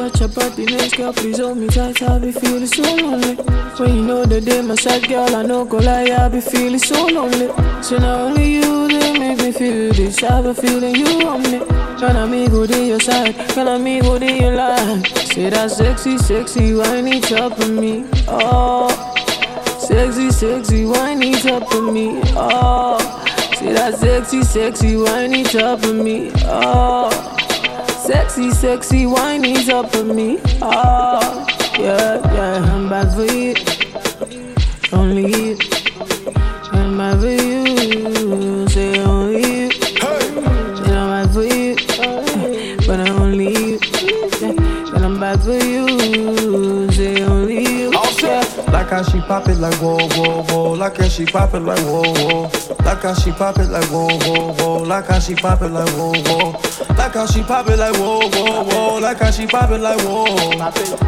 touch your body next, girl, please hold me tight. I be feeling so lonely. When you know that they my side, girl, I know go lie. I be feeling so lonely. So not only you, they make me feel this. I be feeling you on me. Can I me go to your side? Can I me go to your line? Say that sexy, sexy, whiny top of me. Oh, sexy, sexy, whiny top of me. Oh, say that sexy, sexy, whiny top of me. Oh. Sexy, sexy, whiny up for me. Oh, yeah, yeah, I'm bad for you. Only you. I'm bad for you. Say only you. And I'm bad for you. But I'm only you. And I'm bad for you. Say only you. Yeah. Like how she pop it like whoa, whoa, whoa. Like how she pop it like whoa, whoa. Like how she pop it like whoa, whoa, whoa. Like how she pop it like whoa, whoa. Like how she pop it like whoa, whoa, whoa. Like how she pop it like whoa.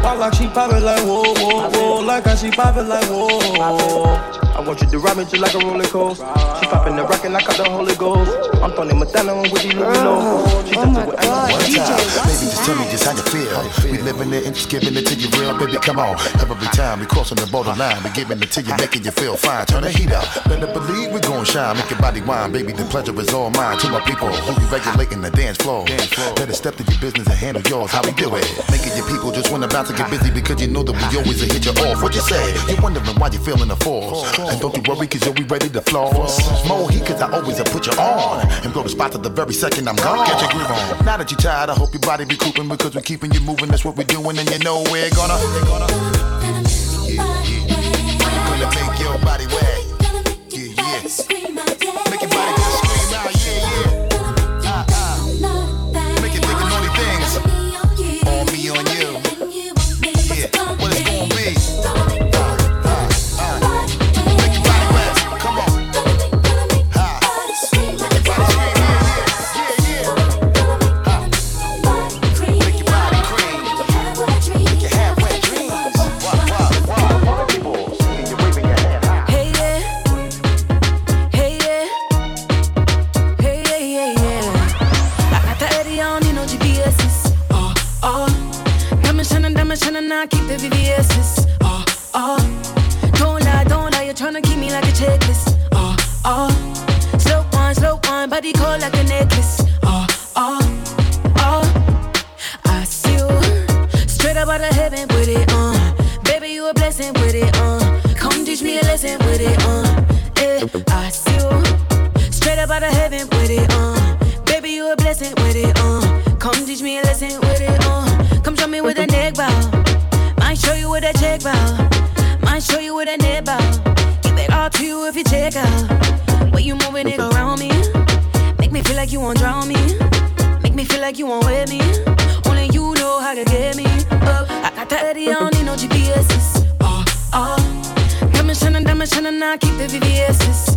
Walk like she pop it like whoa, whoa, whoa. Like how she pop it like whoa. I want you to ride me just like a roller coaster. She popping the rockin' like I the Holy Ghost. I'm throwing Madonna with these Louis low. She oh my God, DJ, baby, just tell me just how you feel. We living it and just giving it to you real, baby. Come on, every time we crossing the borderline, we giving it to you, making you feel fine. Turn the heat up, better believe we gon' shine. Make your body wine, baby. The pleasure is all mine. To my people who be regulating the dance floor. Better step to your business and handle yours. How we do it? Making your people just wanna bounce and get busy because you know that we always a hit you off. What you say? You wondering why you feeling the force? And don't you worry, cause you'll be ready to floss. More heat, cause I always have put you on. And go to spot to the very second I'm gone. Get your groove on. Now that you're tired, I hope your body be cooping because we're keeping you moving. That's what we're doing, and you know we're gonna. We're gonna, yeah, yeah. Gonna make your body wet. Yeah, yeah. Heaven with it on. Baby, you a blessing with it on. Come teach me a lesson with it uh. on. Eh, I see you straight up out of heaven with it on. Baby, you a blessing with it on. Come teach me a lesson with it on. Come show me with a neck bow. Might show you with a check bow. Might show you with a net bow. Give it all to you if you check out. Way you moving it around me. Make me feel like you won't drown me. Make me feel like you won't wear me. Don't need no GPS's. Oh, oh. Diamond shining, diamond shining, I keep the VVS's.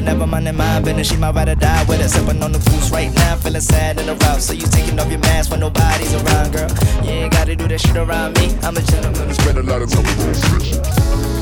Her. Never mind in my business, she might rather die with her. Sipping on the booze right now, feeling sad the route. So you taking off your mask when nobody's around, girl. You ain't gotta do that shit around me. I'm a gentleman. Spend a lot of time with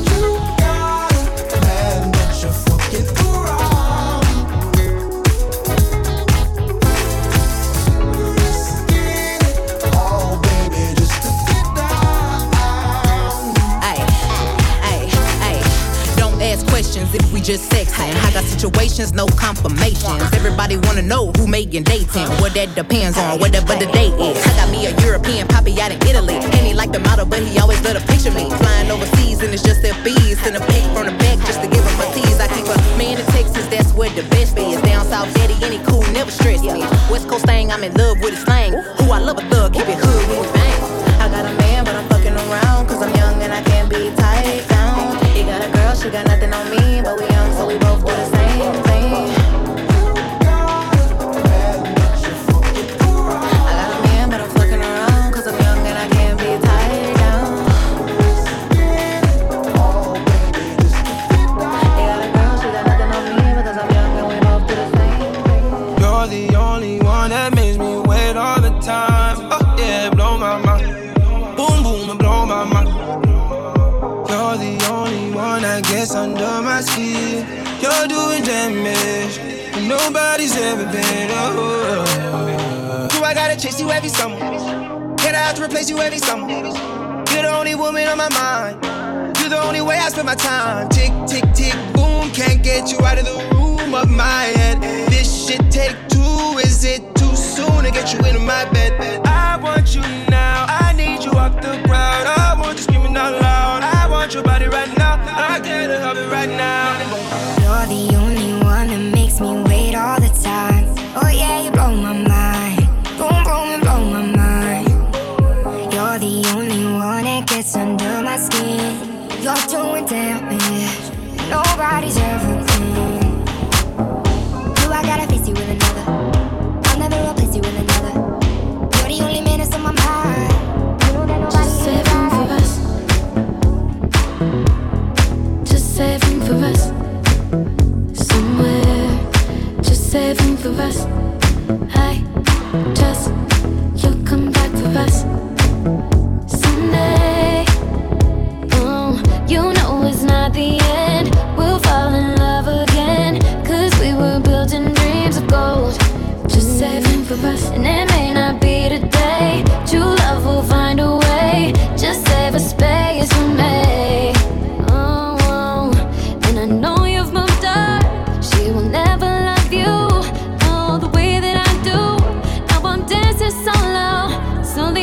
if we just sexing. I got situations, no confirmations. Everybody wanna know who making dating. What that depends on, whatever the date is. I got me a European poppy out in Italy. And he like the model, but he always let a picture me. Flying overseas and it's just their bees. Send a pic from the back just to give him a tease. I keep a man in Texas, that's where the best is. Down south, daddy, any cool, never stress me. West Coast thing, I'm in love with his slang. Who I love a thug, keep it hood when we bang. I got a man, but I'm fucking around, cause I'm young and I can't be she got nothing on me, but we young, so we both do the same damage. Nobody's ever been. Oh. Do I gotta chase you every summer? i have to replace you every summer. You're the only woman on my mind. You're the only way I spend my time. Tick, tick, tick, boom. Can't get you out of the room of my head. This shit take two. Is it too soon to get you into my bed? I want you now. I need you off the ground. I want you screaming out loud. I want your body right now. I can't have it right now. Me wait all the time. Oh yeah, you blow my mind. Boom, boom, and blow my mind. You're the only one that gets under my skin. You're doing damage. Nobody's saving for us. I just.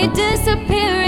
Disappearing.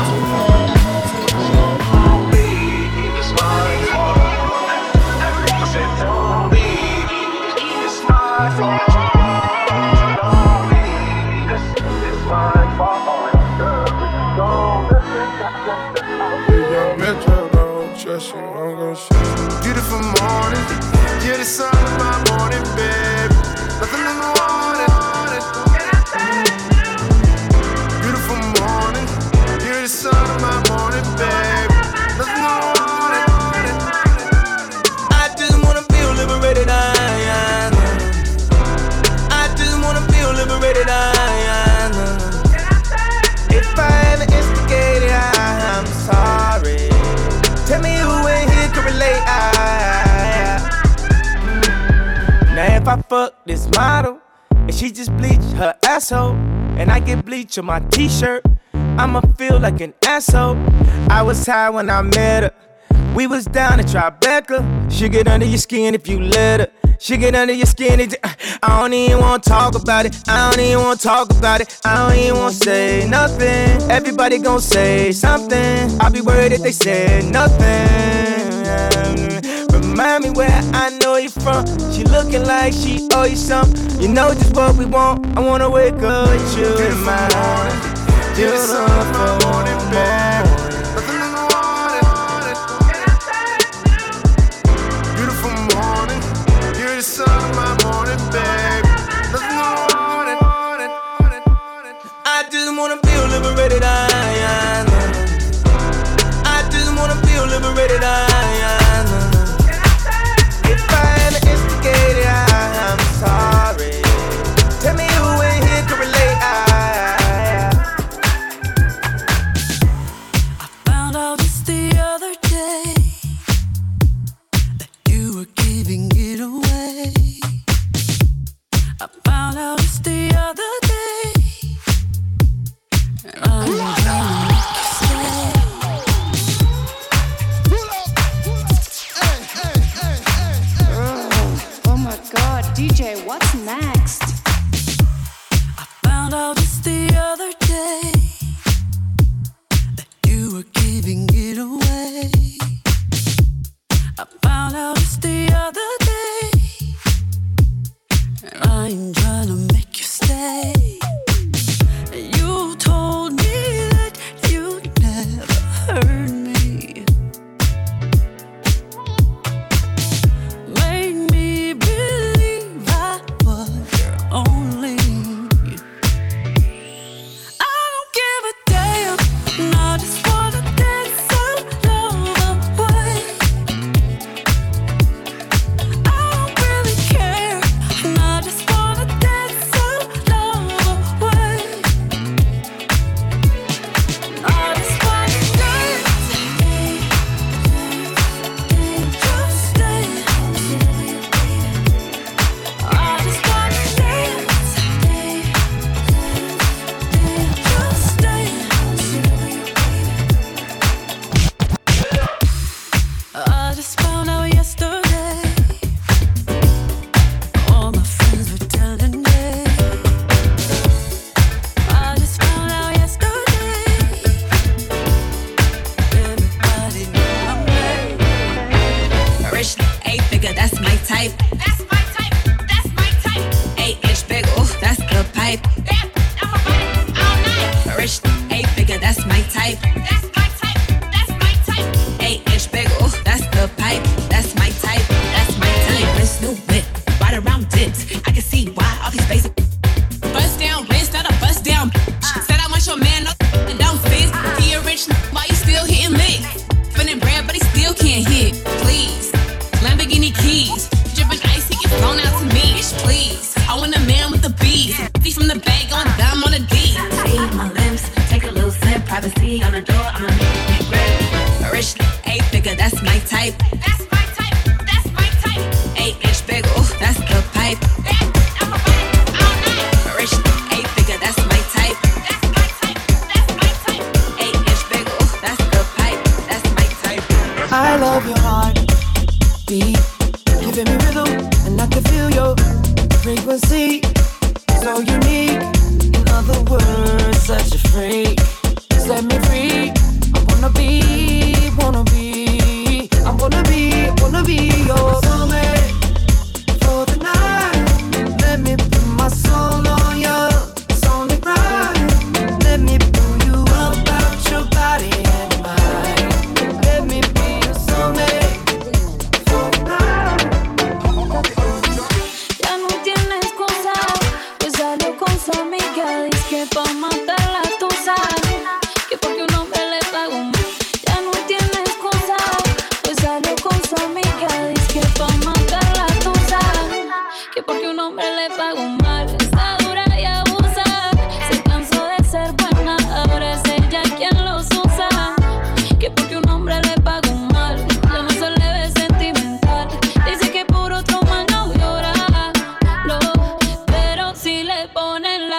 Metro, don't bleach on my t-shirt. I'ma feel like an asshole. I was high when I met her. We was down at Tribeca. She get under your skin if you let her. She get under your skin. I don't even wanna talk about it. I don't even wanna talk about it. I don't even wanna say nothing. Everybody gon' say something. I'll be worried if they say nothing. Remind me where I know you from. She looking like she owe you something. You know just what we want. I wanna wake up with you in my morning, morning.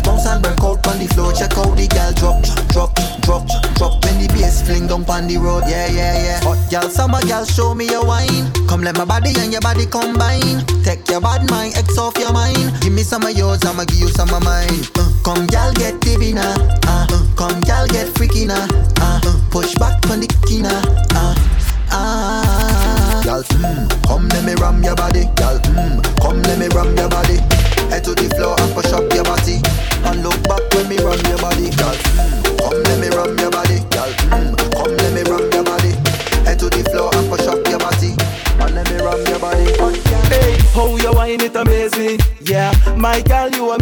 And break out on the floor. Check out the gal drop, drop, drop, drop. when the bass fling down on the road, yeah, yeah, yeah. Hot gal, summer gal, show me your wine. Come let my body and your body combine. Take your bad mind, X off your mind. Give me some of yours, I'ma give you Y'all, mm, come let me ram your body. Y'all, mm, come let me ram your body. Head to the floor and push up your body. And look back when me ram your body. Y'all, mm, come let me ram your body. Y'all, mm, come let me ram your body. Head to the floor and push up your body. And let me ram your body. Hey, how you wine it amazing. Yeah, my girl, you are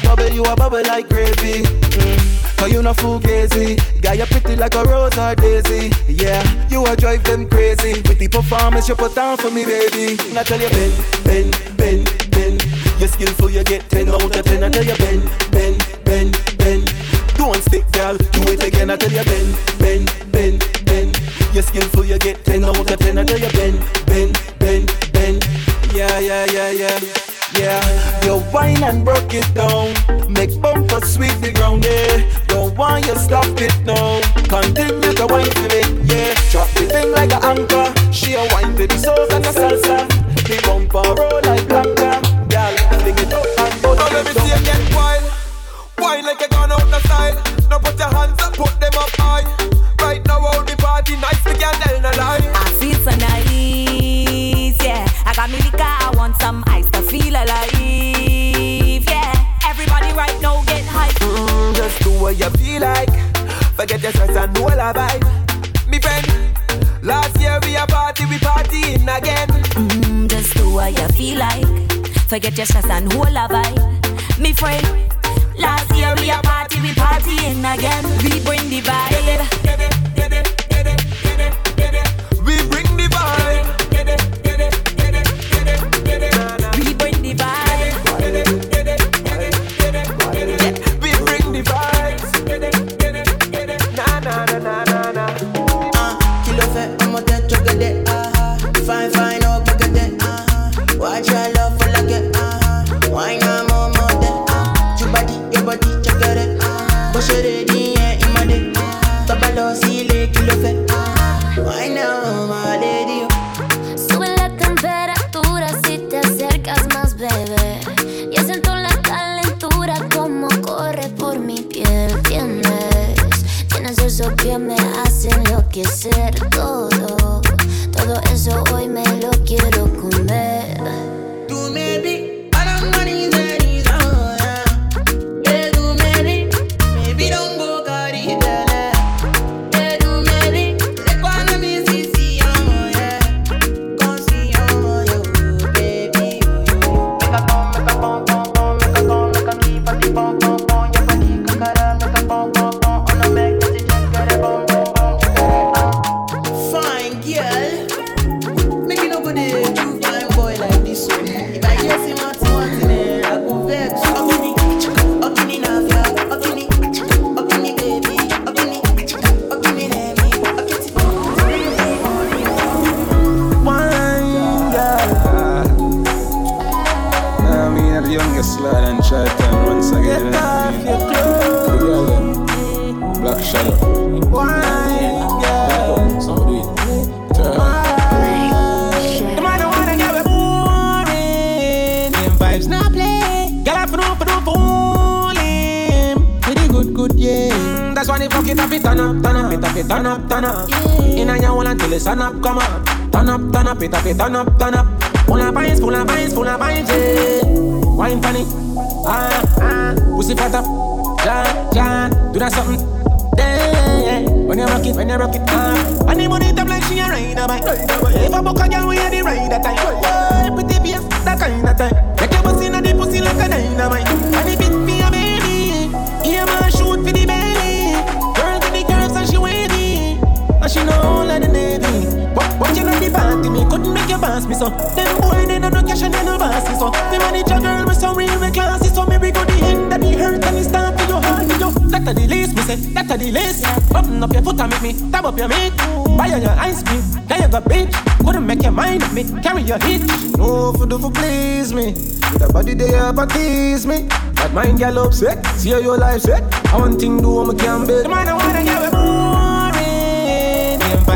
bubble, you a bubble like gravy. Mm. Cause you not fugazi. Got you pretty like a rose or daisy. Yeah, you a drive them crazy. With the performance you put down for me, baby. And I tell you, bend, bend, bend, bend. You're skillful, you get 10 out of 10. I tell you, bend, bend, bend, bend. Don't stick, girl. Do it again. I tell you, bend, bend, bend, bend. You're skillful, you get 10 out of 10. I tell you, bend, bend, bend. Yeah, yeah, yeah, yeah. You wine and broke it down. Make bumper sweep the ground, yeah. Don't want you stop it now. Continue to wine to it, yeah. Drop the thing like an anchor. All a vibe. Me friend, last year we a party, we partying again. Mm, just do what you feel like. Forget your stress and whole a vibe. Me friend, last year we a party, we partying again. We bring the vibe. Turn up, turn up. Inna your wall until the sun up, come up. Turn up, turn up, it up, it turn up, turn up. Full of vines, full of vines, full of vines, yeah. Wine funny, ah ah. Pussy fat up, ja ja. Do that something, yeah. When you rock it, when you rock it, ah. And the money top like she a ride a bike. If I book a girl, we a the ride that time. Yeah, pretty face, that kind of time. She know all of the navy. But you know the party, me couldn't make you pass me so. Them boy they no no cash and they no bossy so. Me manage a girl with some real classy so. Me we go the end that the hurt and the start for your heart. Yo, that a the least me say, that a the least. Button up your foot and make me tap up your meat. Buy on your ice cream, then you got bitch. Couldn't make your mind up me, carry your heat. No for do for please me. With a body they and tease me. That mind girl upset, see how your life set. I want thing do I'm a build. The man I wanna get with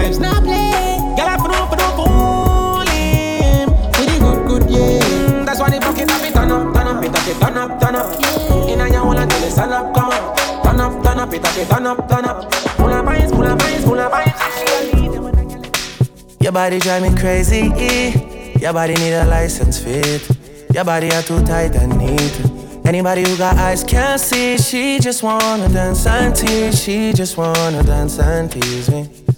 vibes not play. Girl, I for do for do fool him. Pretty good, good, yeah. Mm, that's why the bucket up it turn up, turn up, it up, it turn up, turn up. Inna your hole until the sun up, come up. Turn up, turn up, it up, it turn up, turn up. Full of vibes, full of vibes, full of vibes. Your body drive me crazy. Your body need a license fit. Your body are too tight and neat. Anybody who got eyes can't see. She just wanna dance and tease. She just wanna dance and tease me.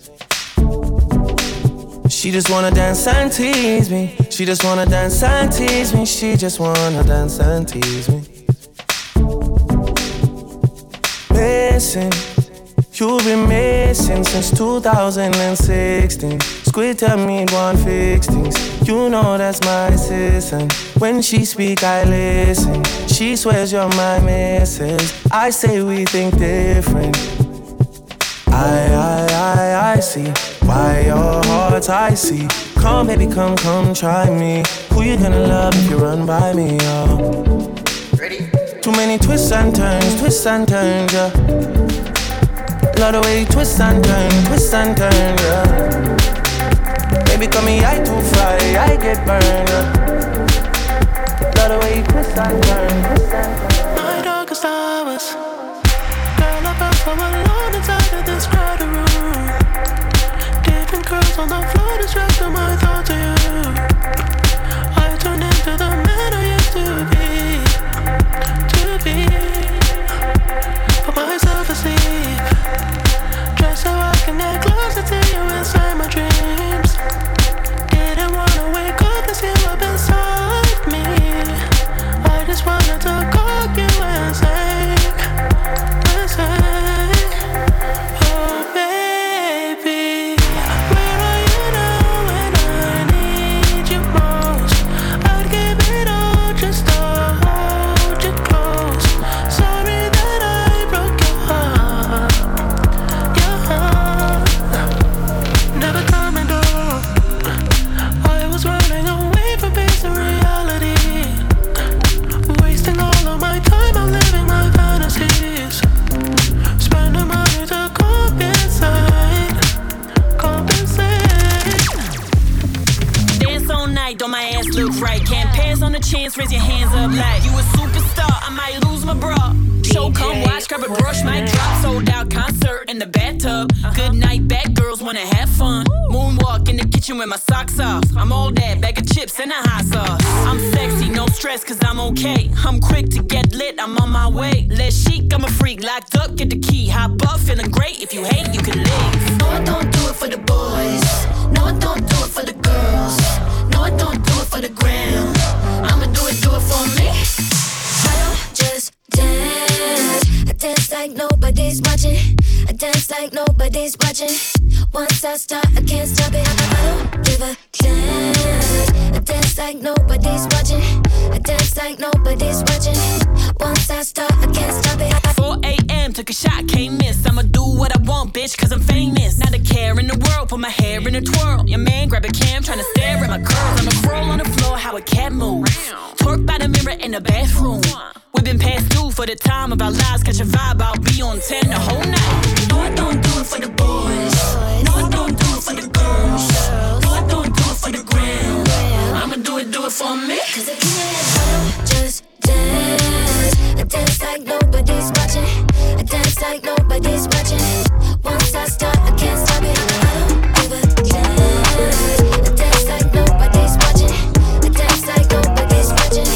She just wanna dance and tease me. She just wanna dance and tease me. She just wanna dance and tease me. Missing, you've been missing since 2016. Squid tell me one fix things. You know that's my assistant. When she speak, I listen. She swears you're my missus. I say we think different. I, I, I, I see why your heart's icy. Come, baby, come, come, try me. Who you gonna love if you run by me, oh? Ready? Too many twists and turns, twists and turns, yeah. Love the way you twist and turn, twist and turn, yeah. Baby, call me I too fly, I get burned, yeah. Love the way you twist and turn, twist and turn. On the floor, distracting my thoughts to you. I turned into the man I used to be, to be. Put myself asleep, just so I can get closer to you inside my dreams. Nobody's watching. I dance like nobody's watching. Once I start, I can't stop it. I, 4 a.m. Took a shot, can't miss. I'ma do what I want, bitch, cause I'm famous. Not a care in the world, put my hair in a twirl. Your man grab a cam, tryna stare at my curls. I'ma crawl on the floor, how a cat moves. Twerk by the mirror in the bathroom. We've been past due for the time of our lives. Catch a vibe, I'll be on 10 the whole night. No, I don't do it for the boys. No, I don't do it for the girls for me? Cause I can't help just dance. I dance like nobody's watching. I dance like nobody's watching. Once I start, I can't stop it. I don't a dance. I dance like nobody's watching. I dance like nobody's watching.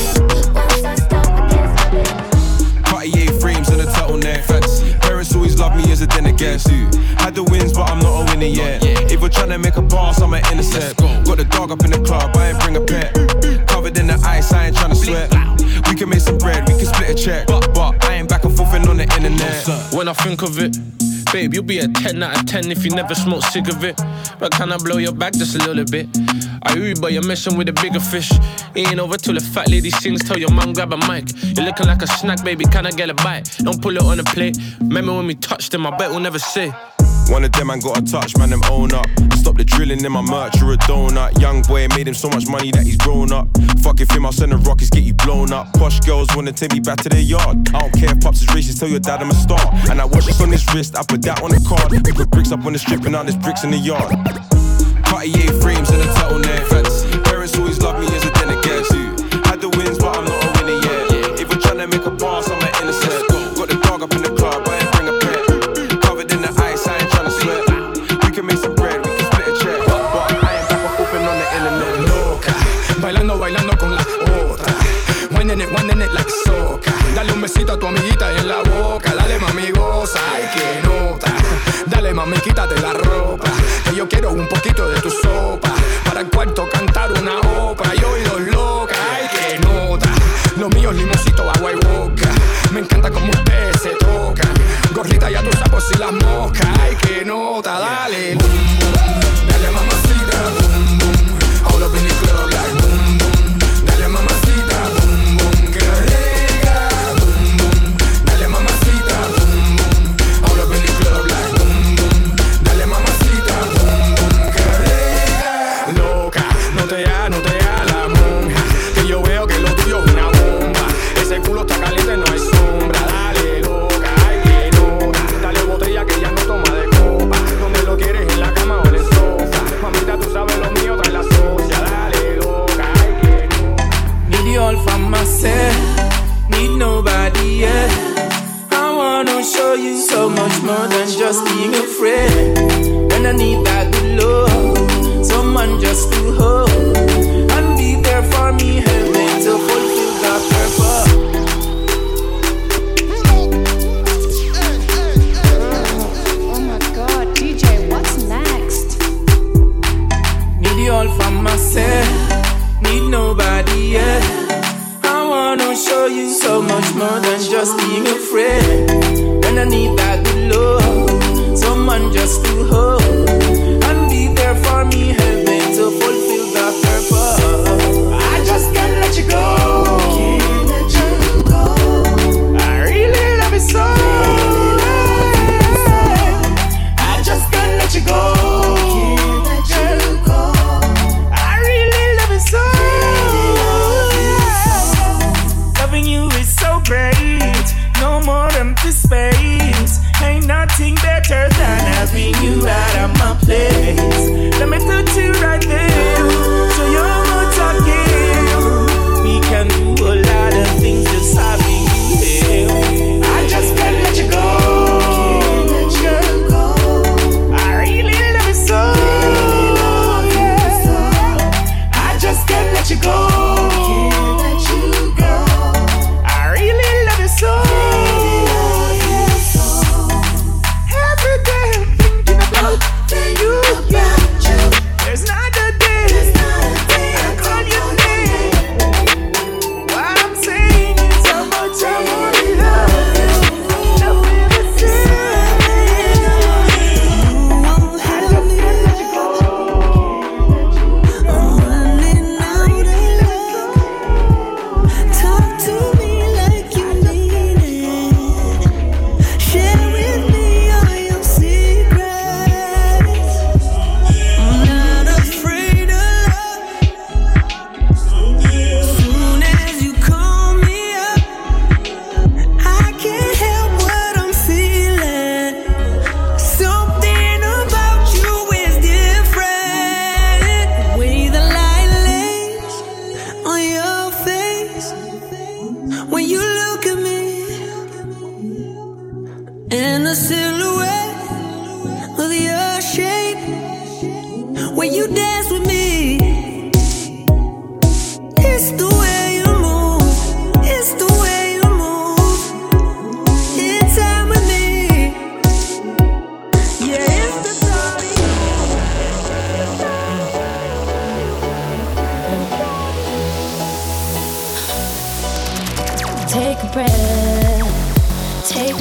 Once I stop, I can't stop it. Cartier frames and a turtleneck. Fancy. Parents always love me as a dinner guest. Had the wins, but I'm not a winner yet. If you're trying to make a pass, I'm an intercept. Got the dog up in the club, I ain't bring a pet. I ain't trying to sweat. We can make some bread, we can split a check. But, but, I ain't back and forthin' on the internet. When I think of it, babe, you'll be a 10 out of 10 if you never smoke cig of it. But can I blow your back just a little bit? I hear you, but you're messing with a bigger fish. It ain't over till the fat lady sings. Tell your mom, grab a mic. You're looking like a snack, baby. Can I get a bite? Don't pull it on a plate. Remember when we touched them? I bet we'll never see. One of them I got a touch, man, them own up. Stop the drilling in my merch, you're a donut. Young boy made him so much money that he's grown up. Fuck if him, I'll send the rockets, get you blown up. Posh girls wanna take me back to their yard. I don't care if pops is racist, tell your dad I'm a star. And I watch this on his wrist, I put that on the card. We put bricks up on the strip and now there's bricks in the yard. Cartier un poquito de tu sopa. Para el cuarto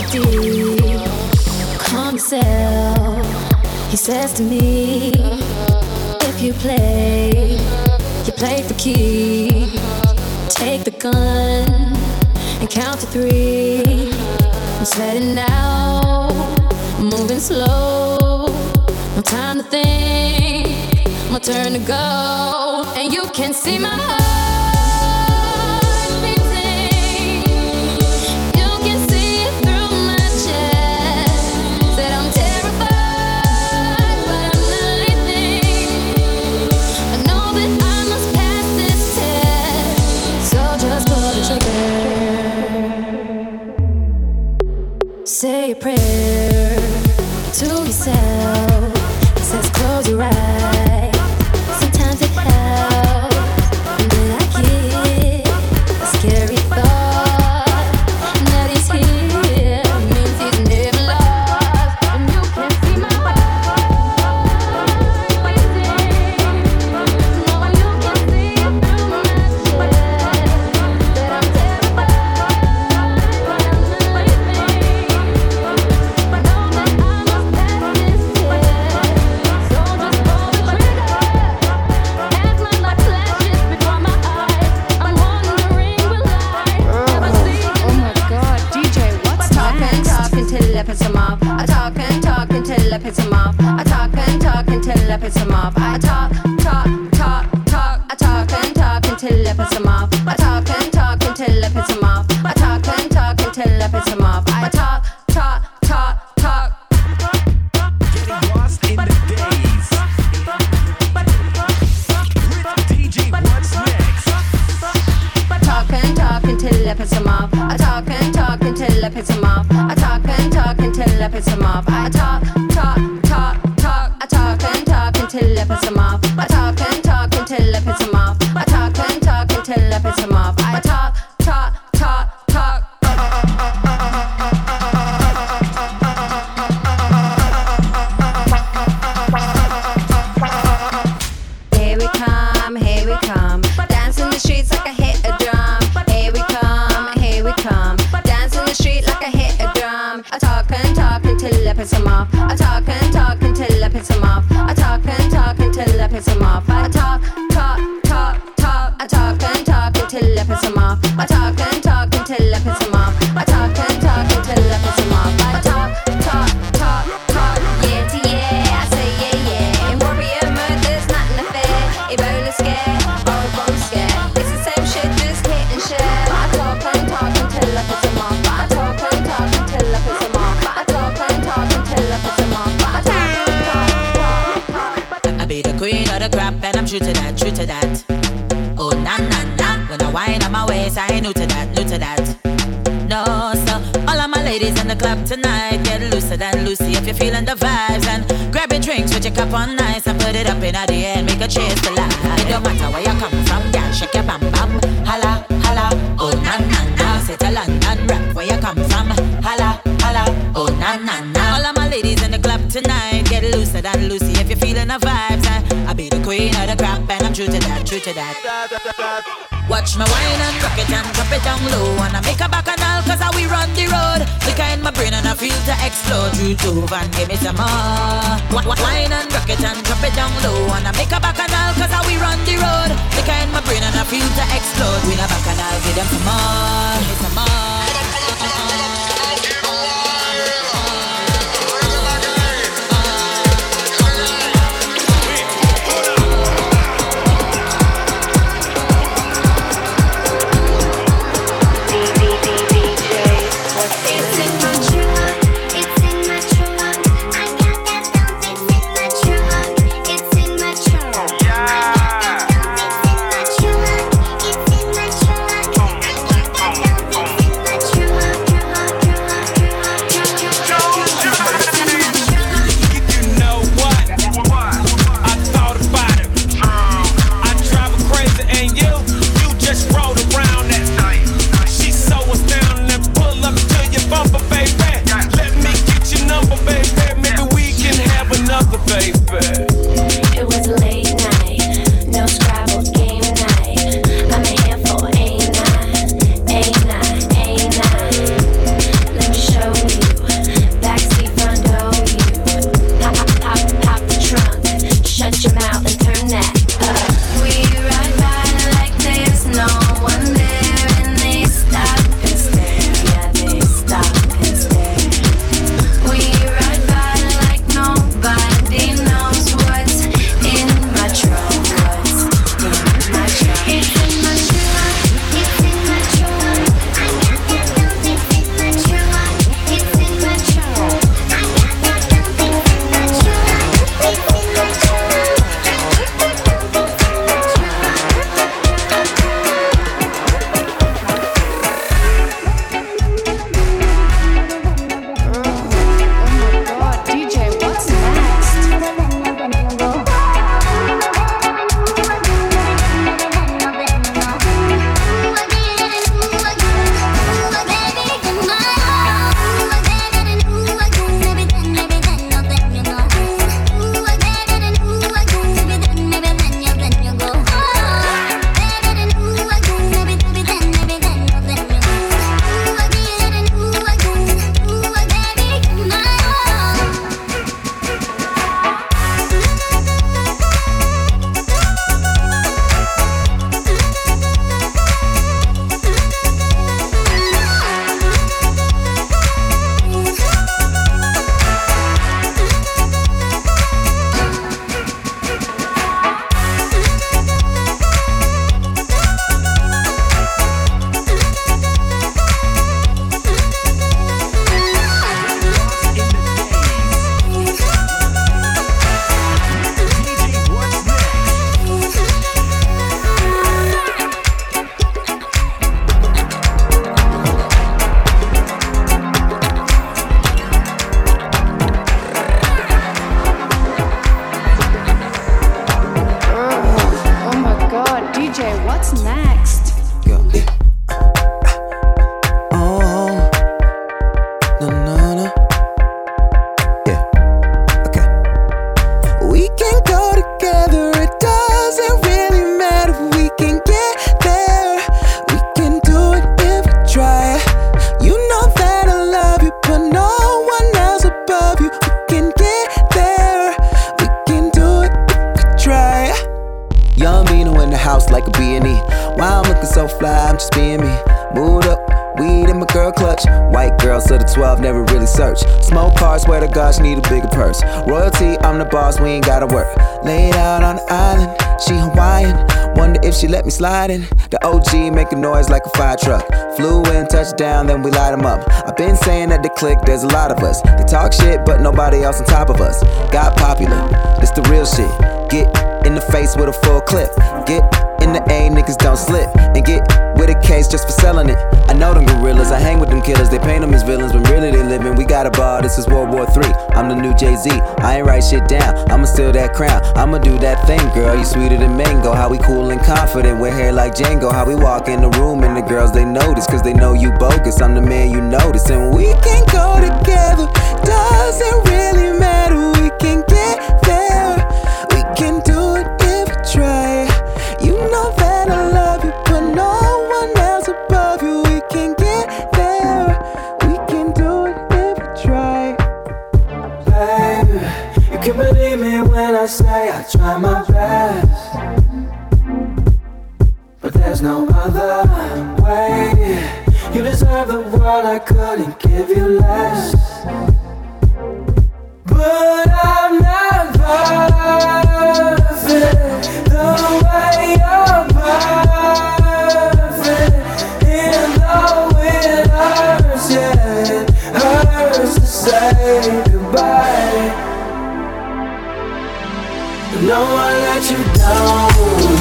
deal. Calm yourself. He says to me, if you play, you play for keeps. Take the gun and count to three. I'm sweating out, moving slow. No time to think, my turn to go, and you can see my heart. piss him off. I talk see if you're feeling the vibes. And grab your drinks with your cup on nice and put it up in the air and make a cheers to life. It don't matter where you come from, girl, shake your bam bam. Holla, holla, oh na na na. Say to London rap where you come from. Holla, holla, oh na na na. All of my ladies in the club tonight, get looser than Lucy if you're feeling the vibes. I, I be the queen of the crap and I'm true to that, true to that. Watch my wine and rock it and drop it down low. And I make a back cause I we run the road. Jamaica in my brain and I feel to explode You Jove and give me some more. Wine and rocket and drop it down low and I make a bacchanal cause I we run the road. Jamaica in my brain and I feel to explode. We a bacchanal, give them some more. Give me some more. In. The OG make a noise like a fire truck. Flew in, touchdown, then we light 'em up. I've been saying that the click, there's a lot of us. They talk shit, but nobody else on top of us. Got popular, it's the real shit. Get in the face with a full clip. Get in the A, niggas don't slip. And get with a case just for selling it. I know them gorillas, I hang with them killers. They paint them as villains, but really they living. We got a bar, this is World War III. I'm the new Jay Z. I ain't write shit down, I'ma steal that crown. I'ma do that thing, girl. You sweeter than mango. How we cool and confident with hair like Django. How we walk in the room and the girls they notice, cause they know you bogus. I'm the man you notice, and we can go together. Doesn't really matter, we can get there. We can world, I couldn't give you less. But I'm not perfect the way you're perfect. And though it hurts, yeah, it hurts to say goodbye. No one let you down.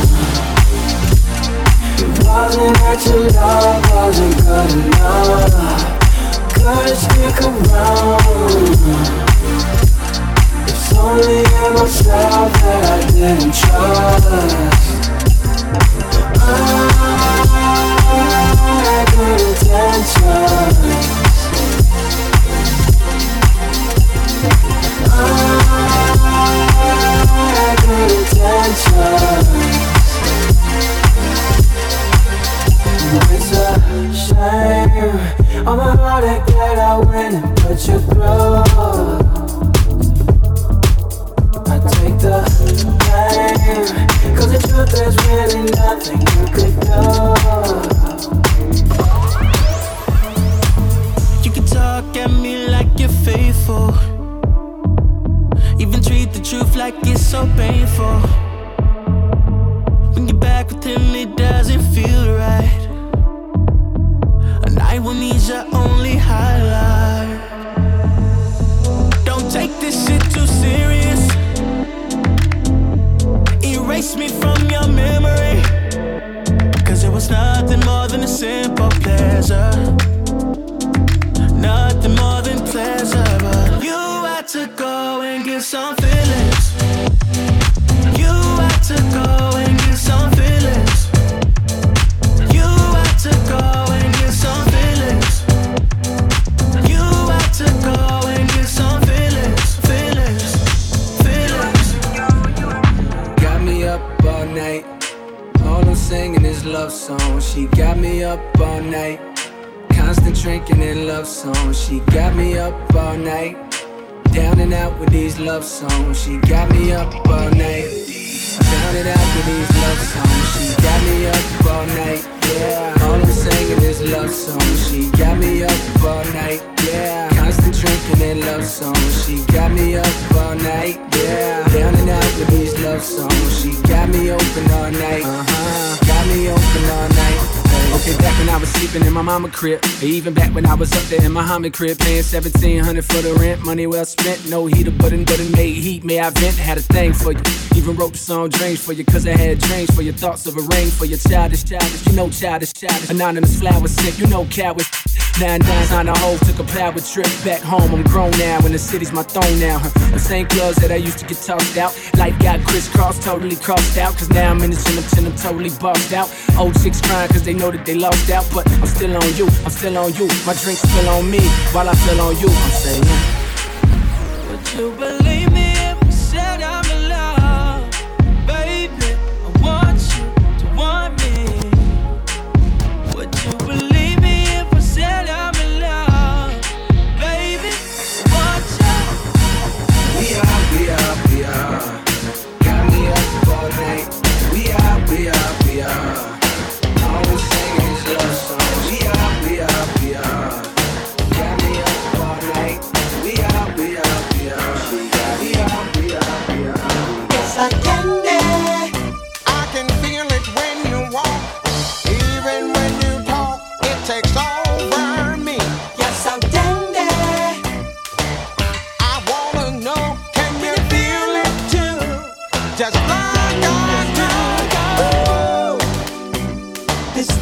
Wasn't your love wasn't good enough. Couldn't stick around. It's only in myself that I didn't trust. I had good intentions. I had good intentions. It's a shame All my heartache that I went and put you through I take the blame Cause the truth there's really nothing you could do You can talk at me like you're faithful. Even treat the truth like it's so painful. When you're back with him, it doesn't feel. Night your only highlight. Don't take this shit too serious. Erase me from your memory. Cause it was nothing more than a simple pleasure. Nothing more than pleasure. But you had to go and get some feelings. Night. Constant drinking and love songs. She got me up all night. Down and out with these love songs. She got me up all night. Down and out with these love songs. She got me up all night. Yeah. All I'm singing is love songs. She got me up all night. Yeah. Constant drinking and love songs. She got me up all night. Yeah. Down and out with these love songs. She got me open all night. Uh huh. Got me open all night. Okay, back when I was sleeping in my mama crib, or even back when I was up there in my Muhammad crib, paying seventeen hundred for the rent, money well spent. No heater, but it but it made heat. May I vent? Had a thing for you. Even wrote the song "Dreams" for you, cause I had dreams for your thoughts of a ring, for your childish, childish. You know, childish, childish. Anonymous flower sick. You know, coward. Nine nines on the hole, took a power trip back home. I'm grown now, and the city's my throne now. The same clubs that I used to get tossed out. Life got crisscrossed, totally crossed out. Cause now I'm in the gym, I'm, I'm totally bossed out. Old chicks crying cause they know that they lost out. But I'm still on you, I'm still on you. My drink's still on me, while I feel on you. I'm saying, Would you believe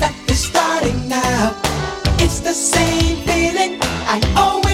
that is starting now. It's the same feeling I always.